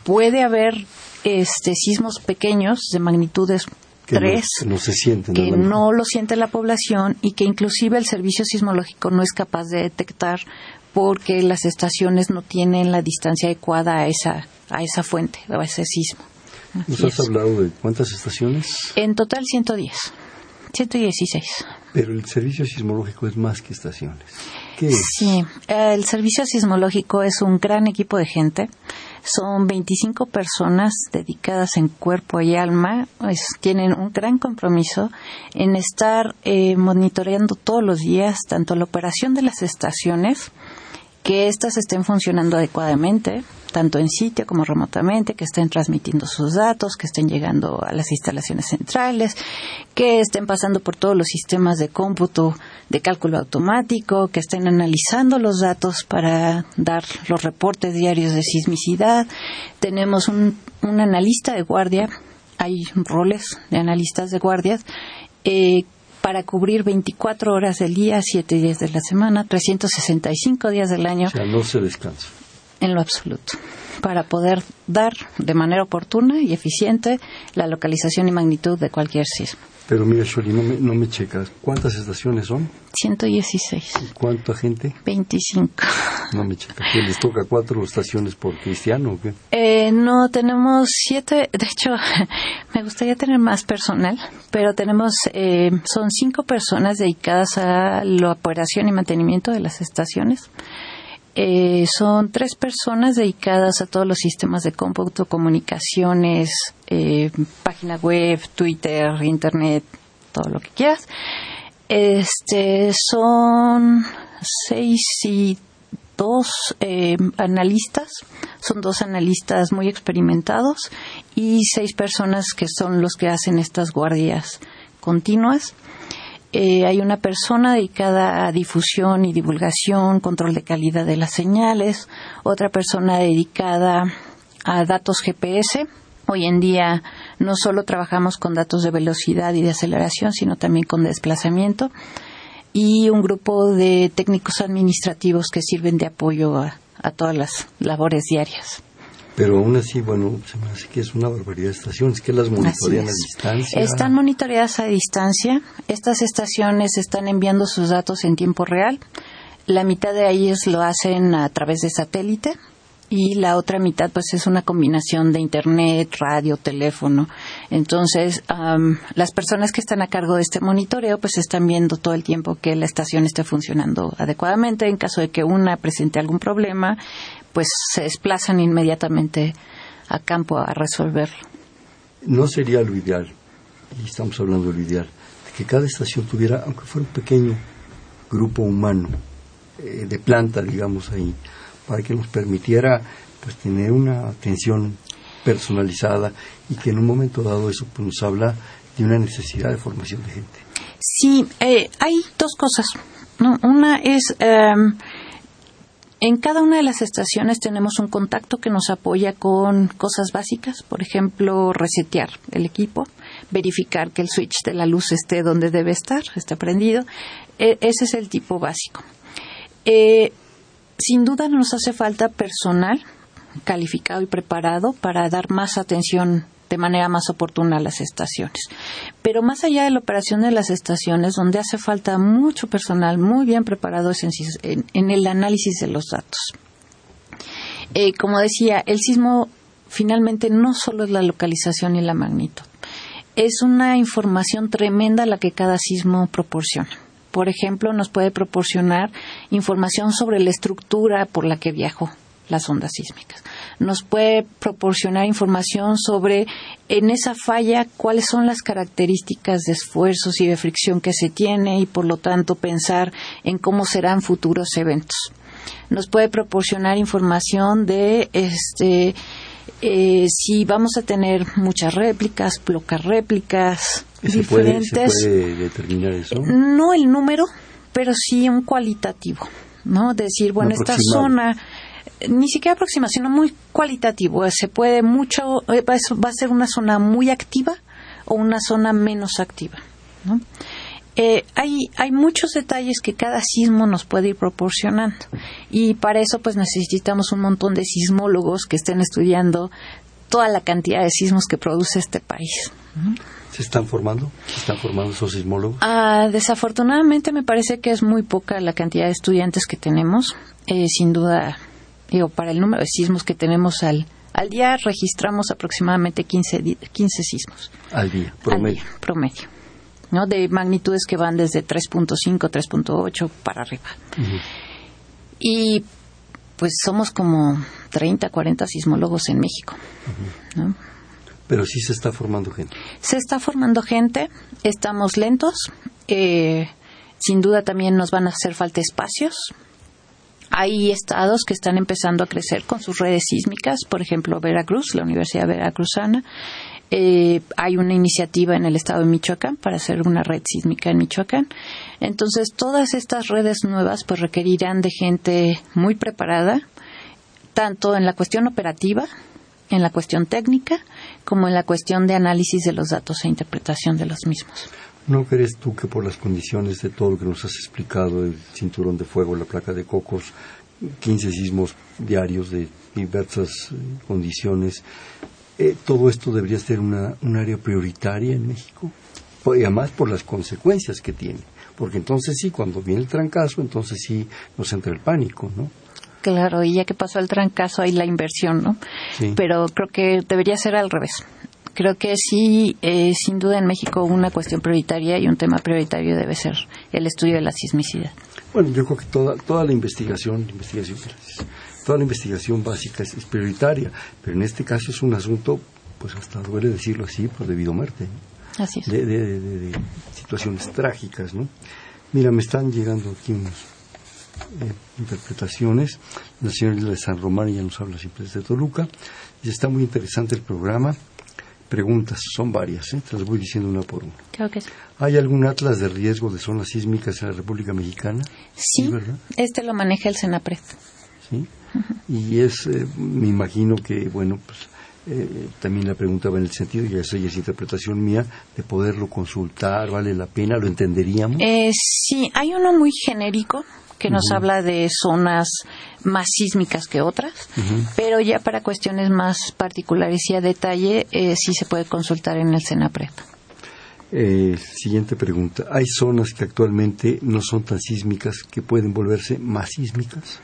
Puede haber este, sismos pequeños de magnitudes que tres no, se sienten, que no lo siente la población y que inclusive el servicio sismológico no es capaz de detectar porque las estaciones no tienen la distancia adecuada a esa a esa fuente a ese sismo. ¿Nos has hablado de cuántas estaciones? En total 110. 116. Pero el servicio sismológico es más que estaciones. ¿Qué es? Sí, el servicio sismológico es un gran equipo de gente son 25 personas dedicadas en cuerpo y alma, tienen un gran compromiso en estar eh, monitoreando todos los días tanto la operación de las estaciones, que éstas estén funcionando adecuadamente, tanto en sitio como remotamente, que estén transmitiendo sus datos, que estén llegando a las instalaciones centrales, que estén pasando por todos los sistemas de cómputo, de cálculo automático, que estén analizando los datos para dar los reportes diarios de sismicidad. Tenemos un, analista de guardia, hay roles de analistas de guardias, eh, para cubrir 24 horas del día, 7 días de la semana, 365 días del año. O sea, no se descansa en lo absoluto para poder dar de manera oportuna y eficiente la localización y magnitud de cualquier sismo. Pero mira, Sholi, no me, no me checas. ¿Cuántas estaciones son? 116. ¿Y ¿Cuánta gente? 25. No me checas. ¿Qué les toca cuatro estaciones por cristiano o qué? Eh, no, tenemos siete. De hecho, [LAUGHS] me gustaría tener más personal, pero tenemos, eh, son cinco personas dedicadas a la operación y mantenimiento de las estaciones. Eh, son tres personas dedicadas a todos los sistemas de cómputo, comunicaciones, eh, página web, Twitter, Internet, todo lo que quieras. Este, son seis y dos eh, analistas, son dos analistas muy experimentados y seis personas que son los que hacen estas guardias continuas. Eh, hay una persona dedicada a difusión y divulgación, control de calidad de las señales, otra persona dedicada a datos GPS. Hoy en día no solo trabajamos con datos de velocidad y de aceleración, sino también con desplazamiento y un grupo de técnicos administrativos que sirven de apoyo a todas las labores diarias. Pero aún así, bueno, se me hace que es una barbaridad de estaciones, que las monitorean a distancia. Están monitoreadas a distancia. Estas estaciones están enviando sus datos en tiempo real. La mitad de ellos lo hacen a través de satélite y la otra mitad pues es una combinación de internet, radio, teléfono. Entonces, las personas que están a cargo de este monitoreo pues están viendo todo el tiempo que la estación esté funcionando adecuadamente. En caso de que una presente algún problema, pues se desplazan inmediatamente a campo a resolverlo. No sería lo ideal, y estamos hablando de lo ideal, de que cada estación tuviera, aunque fuera un pequeño grupo humano, eh, de planta, digamos ahí, para que nos permitiera pues tener una atención personalizada y que en un momento dado eso pues, nos habla de una necesidad de formación de gente. Sí, eh, hay dos cosas. Una es em, en cada una de las estaciones tenemos un contacto que nos apoya con cosas básicas, por ejemplo, resetear el equipo, verificar que el switch de la luz esté donde debe estar, esté prendido. E, ese es el tipo básico. Eh, sin duda nos hace falta personal calificado y preparado para dar más atención de manera más oportuna las estaciones. Pero más allá de la operación de las estaciones, donde hace falta mucho personal muy bien preparado en, el análisis de los datos. Eh, como decía, el sismo finalmente no solo es la localización y la magnitud, es una información tremenda la que cada sismo proporciona. Por ejemplo, nos puede proporcionar información sobre la estructura por la que viajó las ondas sísmicas nos puede proporcionar información sobre en esa falla cuáles son las características de esfuerzos y de fricción que se tiene y por lo tanto pensar en cómo serán futuros eventos. Nos puede proporcionar información de este eh, si vamos a tener muchas réplicas, pocas réplicas diferentes. ¿Se puede determinar eso? No el número, pero sí un cualitativo, ¿no? Decir, bueno, esta zona ni siquiera aproximación, sino muy cualitativo. Se puede mucho, eh, va a ser una zona muy activa o una zona menos activa. Eh, hay, hay muchos detalles que cada sismo nos puede ir proporcionando y para eso pues necesitamos un montón de sismólogos que estén estudiando toda la cantidad de sismos que produce este país. ¿Se están formando? ¿Se están formando esos sismólogos? Ah, desafortunadamente me parece que es muy poca la cantidad de estudiantes que tenemos. Eh, sin duda, digo, para el número de sismos que tenemos al, al día, registramos aproximadamente 15, 15 sismos. Al día, promedio. promedio. ¿no? De magnitudes que van desde 3.5, 3.8 para arriba. Y pues somos como 30, 40 sismólogos en México. ¿no? Pero sí se está formando gente. Se está formando gente, estamos lentos, eh, sin duda también nos van a hacer falta espacios. Hay estados que están empezando a crecer con sus redes sísmicas, por ejemplo Veracruz, la Universidad Veracruzana. Eh, hay una iniciativa en el estado de Michoacán para hacer una red sísmica en Michoacán. Entonces, todas estas redes nuevas pues requerirán de gente muy preparada, tanto en la cuestión operativa, en la cuestión técnica, como en la cuestión de análisis de los datos e interpretación de los mismos. ¿No crees tú que por las condiciones de todo lo que nos has explicado, el cinturón de fuego, la placa de cocos, 15 sismos diarios de diversas eh, condiciones, eh, todo esto debería ser una, un área prioritaria en México? Y además por las consecuencias que tiene. Porque entonces sí, cuando viene el trancazo, entonces sí nos entra el pánico, ¿no? Claro, y ya que pasó el trancazo hay la inversión, ¿no? Pero creo que debería ser al revés. Creo que sí, eh, sin duda en México una cuestión prioritaria y un tema prioritario debe ser el estudio de la sismicidad. Bueno, yo creo que toda, toda la investigación, investigación, toda la investigación básica es, prioritaria, pero en este caso es un asunto, pues hasta duele decirlo así, por debido a muerte. Así es. De, de, situaciones trágicas, ¿no? Mira, me están llegando aquí unos eh, interpretaciones. La señora de San Román ya nos habla siempre desde Toluca. Y está muy interesante el programa. Preguntas, son varias, ¿eh? te las voy diciendo una por una. Creo que sí. ¿Hay algún atlas de riesgo de zonas sísmicas en la República Mexicana? Sí, este lo maneja el SENAPRED. Sí, y es, eh, me imagino que, bueno, pues eh, también la pregunta va en el sentido, y esa es interpretación mía, de poderlo consultar, ¿vale la pena? ¿Lo entenderíamos? Eh, sí, hay uno muy genérico que nos habla de zonas más sísmicas que otras, pero ya para cuestiones más particulares y a detalle eh, sí se puede consultar en el SENAPRED. Eh, siguiente pregunta. ¿Hay zonas que actualmente no son tan sísmicas que pueden volverse más sísmicas?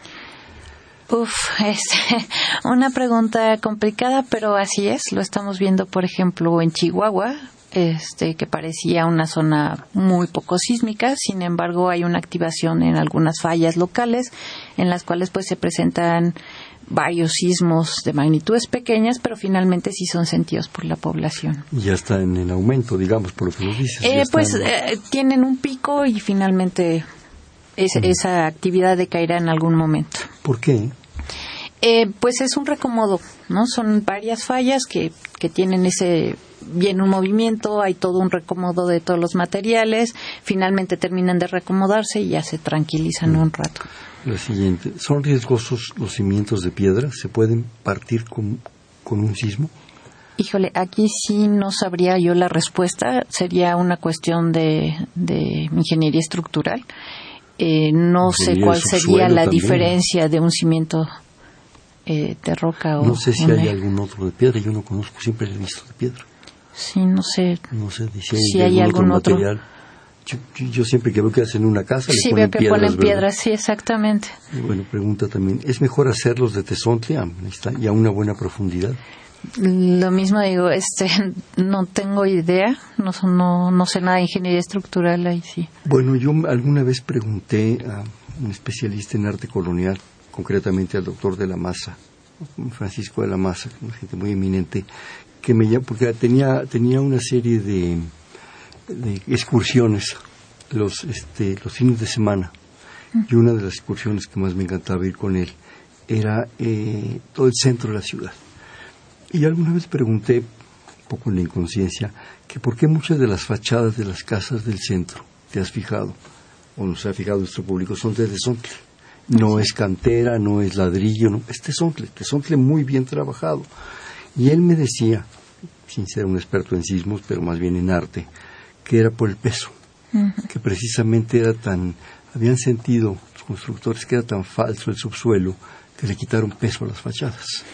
Uf, es [LAUGHS] una pregunta complicada, pero así es. Lo estamos viendo, por ejemplo, en Chihuahua, este, que parecía una zona muy poco sísmica, sin embargo hay una activación en algunas fallas locales en las cuales pues se presentan varios sismos de magnitudes pequeñas, pero finalmente sí son sentidos por la población. Ya está en aumento, digamos, por lo que nos dices. Eh, pues eh, tienen un pico y finalmente esa actividad decaerá en algún momento. ¿Por qué? Eh, pues es un recomodo, ¿no? Son varias fallas que, que tienen ese viene un movimiento, hay todo un recomodo de todos los materiales, finalmente terminan de recomodarse y ya se tranquilizan mm. un rato. La siguiente, ¿son riesgosos los cimientos de piedra? ¿Se pueden partir con, con un sismo? Híjole, aquí sí no sabría yo la respuesta, sería una cuestión de, de ingeniería estructural. Eh, no sé cuál sería la diferencia de un cimiento eh, de roca o... No sé si hay algún otro de piedra, yo no conozco, siempre he visto de piedra. Sí, no sé. No sé si hay, algún, otro, material. Yo, siempre que veo que hacen una casa le ponen veo que ponen piedras, sí, exactamente. bueno, pregunta también, ¿es mejor hacerlos de tesontle y a una buena profundidad? Lo mismo digo, este, [LAUGHS] no tengo idea, no, no, no sé nada de ingeniería estructural ahí sí. Bueno, yo alguna vez pregunté a un especialista en arte colonial, concretamente al doctor de la Maza, Francisco de la Maza, una gente muy eminente, que me porque tenía tenía una serie de, excursiones los este los fines de semana. Y una de las excursiones que más me encantaba ir con él era eh, todo el centro de la ciudad. Y alguna vez pregunté un poco en la inconsciencia que por qué muchas de las fachadas de las casas del centro te has fijado o no se ha fijado nuestro público son de tesontle no es cantera no es ladrillo no es tesontle tesontle muy bien trabajado y él me decía, sin ser un experto en sismos, pero más bien en arte, que era por el peso, que precisamente era tan, habían sentido los constructores que era tan falso el subsuelo que le quitaron peso a las fachadas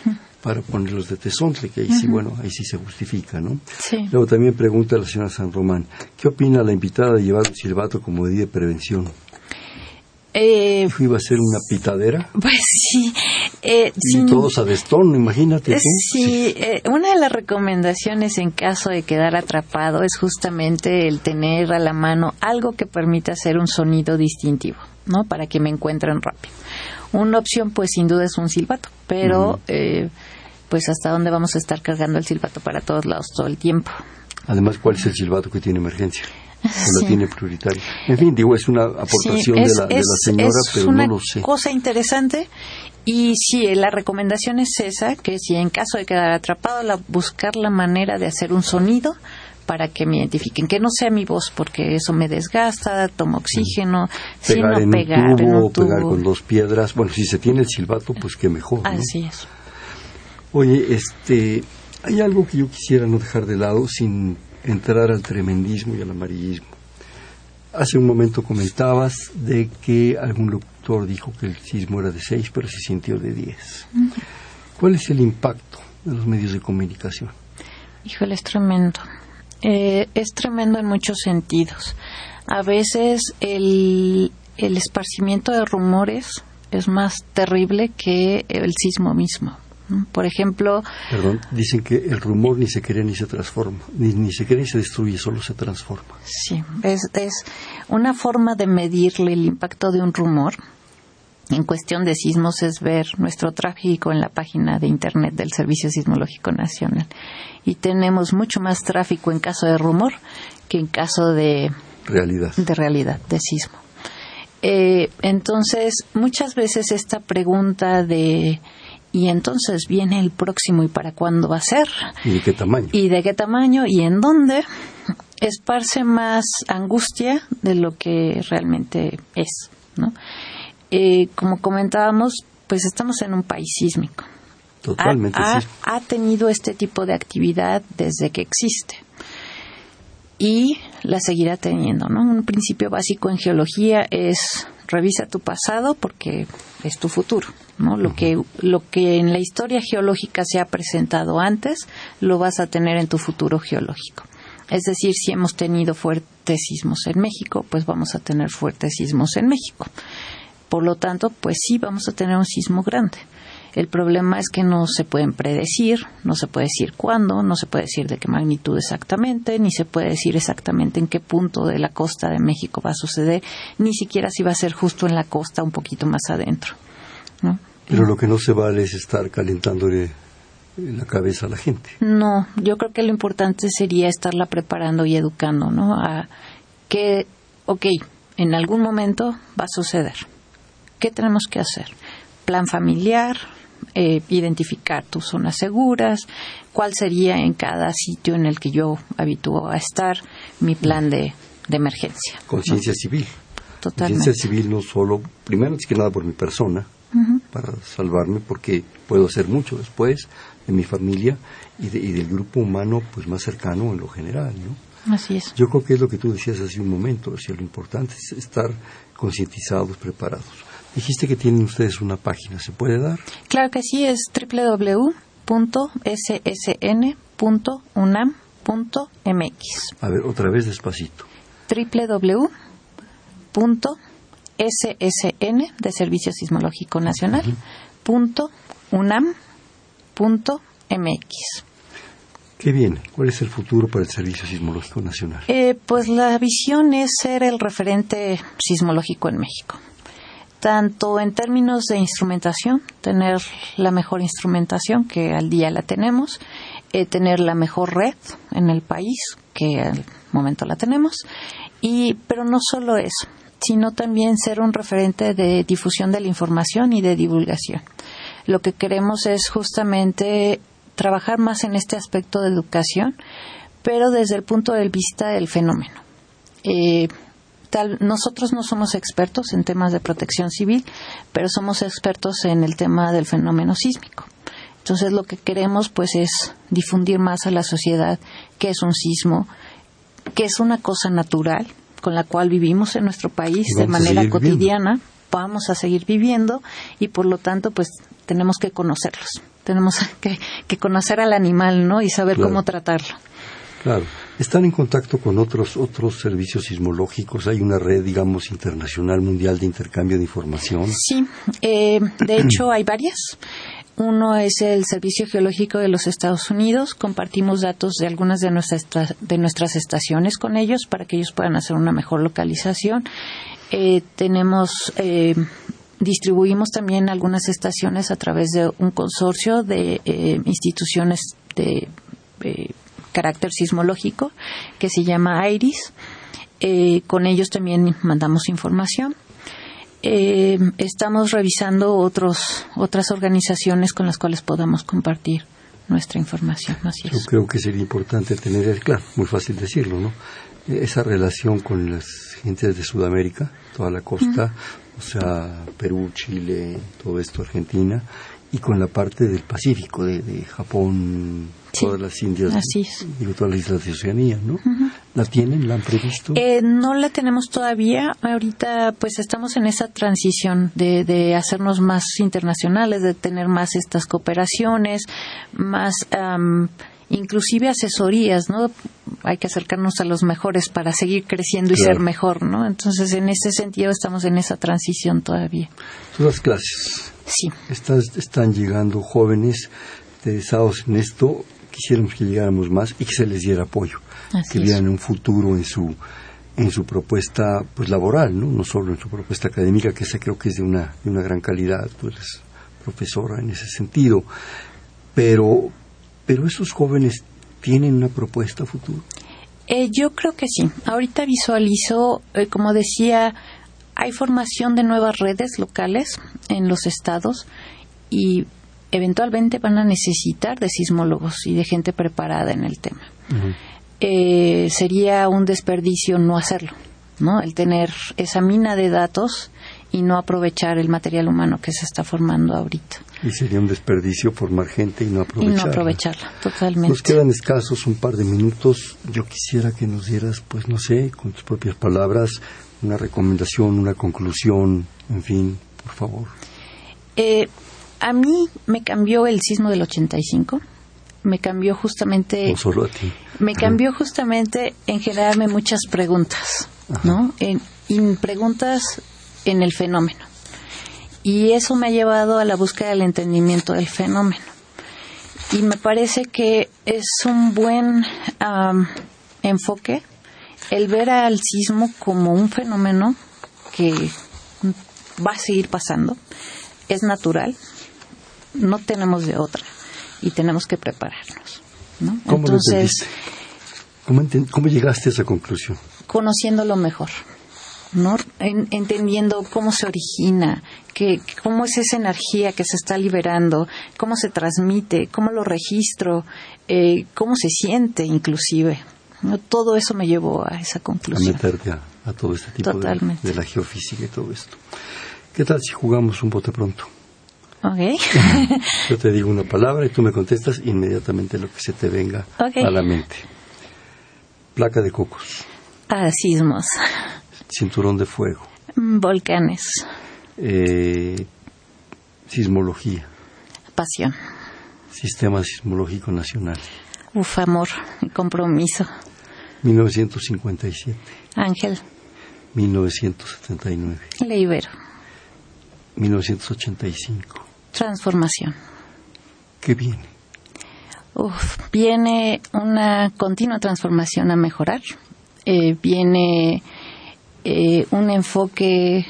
para ponerlos de tesontle, que ahí sí, bueno, ahí sí se justifica, ¿no? Sí. Luego también pregunta la señora San Román, ¿qué opina la invitada de llevar un silbato como medida de prevención? Eh, ¿Iba a ser una pitadera? pues sí. Eh, Y sin- todos a destón, imagínate. ¿qué? Sí, eh, una de las recomendaciones en caso de quedar atrapado es justamente el tener a la mano algo que permita hacer un sonido distintivo, ¿no? Para que me encuentren rápido. Una opción, pues sin duda es un silbato, pero eh, pues hasta dónde vamos a estar cargando el silbato para todos lados todo el tiempo. Además, ¿cuál es el silbato que tiene emergencia? [LAUGHS] ¿O Sí. la tiene prioritaria? En fin, digo, es una aportación Sí, es, de, la, de la es- señora, es pero una no lo sé. cosa interesante y sí, la recomendación es esa, que si en caso de quedar atrapado, la- buscar la manera de hacer un sonido para que me identifiquen, que no sea mi voz, porque eso me desgasta, toma oxígeno, Pegar sino en pegar un tubo, en un o pegar con dos piedras. Bueno, si se tiene el silbato, pues qué mejor. ¿no? Así es. Oye, este, hay algo que yo quisiera no dejar de lado sin entrar al tremendismo y al amarillismo. Hace un momento comentabas de que algún dijo que el sismo era de 6, pero se sintió de 10. ¿Cuál es el impacto de los medios de comunicación? Híjole, es tremendo. Eh, es tremendo en muchos sentidos. A veces el, el esparcimiento de rumores es más terrible que el sismo mismo. Por ejemplo, Perdón, dicen que el rumor ni se crea ni se transforma, ni, ni se crea ni se destruye, solo se transforma. sí, es, es una forma de medirle el impacto de un rumor. En cuestión de sismos es ver nuestro tráfico en la página de internet del Servicio Sismológico Nacional. Y tenemos mucho más tráfico en caso de rumor que en caso de, Realidad. de realidad, de sismo. Eh, entonces, muchas veces esta pregunta de ¿y entonces viene el próximo y para cuándo va a ser? ¿Y de qué tamaño? ¿Y de qué tamaño? ¿Y en dónde? Esparce más angustia de lo que realmente es, ¿no? Eh, como comentábamos, pues estamos en un país sísmico. Totalmente. ha, ha- sí. ha tenido este tipo de actividad desde que existe y la seguirá teniendo, ¿no? Un principio básico en geología es revisa tu pasado porque es tu futuro, ¿no? Lo que lo que en la historia geológica se ha presentado antes lo vas a tener en tu futuro geológico. Es decir, si hemos tenido fuertes sismos en México, pues vamos a tener fuertes sismos en México. Por lo tanto, pues sí vamos a tener un sismo grande. El problema es que no se pueden predecir, no se puede decir cuándo, no se puede decir de qué magnitud exactamente, ni se puede decir exactamente en qué punto de la costa de México va a suceder, ni siquiera si va a ser justo en la costa un poquito más adentro. ¿no? Pero lo que no se vale es estar calentándole la cabeza a la gente. No, yo creo que lo importante sería estarla preparando y educando, ¿no? A que, ok, en algún momento va a suceder. ¿Qué tenemos que hacer? Plan familiar, eh, identificar tus zonas seguras, cuál sería en cada sitio en el que yo habitúo a estar mi plan de, de emergencia. Conciencia civil. Totalmente. Conciencia civil no solo, primero, que nada por mi persona, para salvarme, porque puedo hacer mucho después de mi familia y, de- y del grupo humano pues más cercano en lo general, ¿no? Así es. Yo creo que es lo que tú decías hace un momento, o sea, lo importante es estar concientizados, preparados. Dijiste que tienen ustedes una página, ¿se puede dar? Claro que sí, es www.ssn.unam.mx. A ver, otra vez despacito. www.ssn de Servicio Sismológico Nacional punto unam punto mx. ¿Qué viene? ¿Cuál es el futuro para el Servicio Sismológico Nacional? Eh, pues la visión es ser el referente sismológico en México. Tanto en términos de instrumentación, tener la mejor instrumentación, que al día la tenemos, eh, tener la mejor red en el país, que al momento la tenemos, y, pero no solo eso, sino también ser un referente de difusión de la información y de divulgación. Lo que queremos es justamente trabajar más en este aspecto de educación, pero desde el punto de vista del fenómeno. Eh, tal, nosotros no somos expertos en temas de protección civil, pero somos expertos en el tema del fenómeno sísmico. Entonces lo que queremos pues es difundir más a la sociedad qué es un sismo, qué que es una cosa natural con la cual vivimos en nuestro país de manera cotidiana, vamos a seguir viviendo y por lo tanto pues tenemos que conocerlos, tenemos [LAUGHS] que, conocer al animal, ¿no? Y saber cómo tratarlo. Claro. ¿Están en contacto con otros otros servicios sismológicos? ¿Hay una red, digamos, internacional mundial de intercambio de información? Sí, eh, de [CLEARS THROAT] hecho hay varias. Uno es el Servicio Geológico de los Estados Unidos. Compartimos datos de algunas de nuestras, de nuestras estaciones con ellos para que ellos puedan hacer una mejor localización. Eh, tenemos eh, distribuimos también algunas estaciones a través de un consorcio de instituciones de carácter sismológico que se llama IRIS. Eh, con ellos también mandamos información. Eh, estamos revisando otros, otras organizaciones con las cuales podamos compartir nuestra información. Yo creo que sería importante tener, claro, muy fácil decirlo, ¿no? Esa relación con las gentes de Sudamérica, toda la costa, o sea, Perú, Chile, todo esto, Argentina, y con la parte del Pacífico, de, Japón, todas las Indias y todas las islas de Oceanía, ¿no? ¿La tienen? ¿La han previsto? Eh, no la tenemos todavía. Ahorita pues estamos en esa transición de, de hacernos más internacionales, de tener más estas cooperaciones, más inclusive asesorías, ¿no? Hay que acercarnos a los mejores para seguir creciendo y ser mejor, ¿no? Entonces en ese sentido estamos en esa transición todavía. Todas clases Sí. están llegando jóvenes interesados en esto, quisiéramos que llegáramos más y que se les diera apoyo, que vieran un futuro en su en su propuesta pues laboral, ¿no? no solo en su propuesta académica, que esa creo que es de una, de una gran calidad, tú eres profesora en ese sentido, pero, pero esos jóvenes tienen una propuesta futuro. Eh, yo creo que sí. Ahorita visualizo, eh, como decía, hay formación de nuevas redes locales en los estados y eventualmente van a necesitar de sismólogos y de gente preparada en el tema. Eh, sería un desperdicio no hacerlo, ¿no? El tener esa mina de datos y no aprovechar el material humano que se está formando ahorita. Y sería un desperdicio formar gente y no aprovecharla. Y no aprovecharla, totalmente. Nos quedan escasos un par de minutos. Yo quisiera que nos dieras, pues no sé, con tus propias palabras, una recomendación, una conclusión, en fin, por favor. Eh, a mí me cambió el sismo del 85. Me cambió justamente. No solo a ti. Me cambió justamente en generarme muchas preguntas, ¿no? En, en preguntas en el fenómeno. Y eso me ha llevado a la búsqueda del entendimiento del fenómeno. Y me parece que es un buen enfoque el ver al sismo como un fenómeno que va a seguir pasando, es natural, no tenemos de otra y tenemos que prepararnos. ¿no? ¿Cómo Entonces, ¿Cómo, llegaste a esa conclusión? Conociéndolo mejor. ¿no? entendiendo cómo se origina, que, cómo es esa energía que se está liberando, cómo se transmite, cómo lo registro, eh, cómo se siente inclusive. Todo eso me llevó a esa conclusión. A meterte a, todo este tipo de, la geofísica y todo esto. ¿Qué tal si jugamos un bote pronto? Ok. [LAUGHS] Yo te digo una palabra y tú me contestas inmediatamente lo que se te venga a la mente. Placa de cocos. Ah, sismos. Cinturón de fuego. Mm, volcanes. Eh, sismología. Pasión. Sistema Sismológico Nacional. Uf, amor y compromiso. 1957. Ángel. 1979. Le Ibero. 1985. Transformación. ¿Qué viene? Uf, viene una continua transformación a mejorar. Eh, viene eh, un enfoque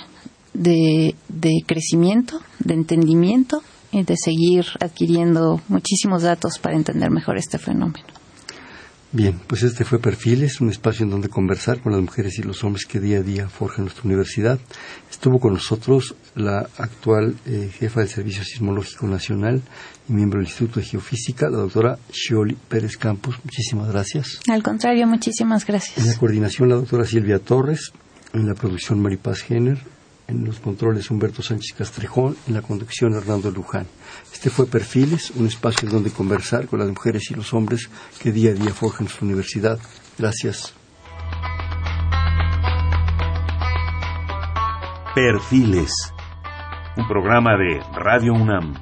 de, de crecimiento, de entendimiento y de seguir adquiriendo muchísimos datos para entender mejor este fenómeno. Bien, pues este fue Perfiles, un espacio en donde conversar con las mujeres y los hombres que día a día forjan nuestra universidad. Estuvo con nosotros la actual eh, jefa del Servicio Sismológico Nacional y miembro del Instituto de Geofísica, la doctora Shioli Pérez Campos. Muchísimas gracias. Al contrario, muchísimas gracias. En la coordinación, la doctora Silvia Torres. En la producción, Maripaz Jenner en los controles Humberto Sánchez Castrejón, en la conducción Hernando Luján. Este fue Perfiles, un espacio donde conversar con las mujeres y los hombres que día a día forjan su universidad. Gracias. Perfiles, un programa de Radio UNAM.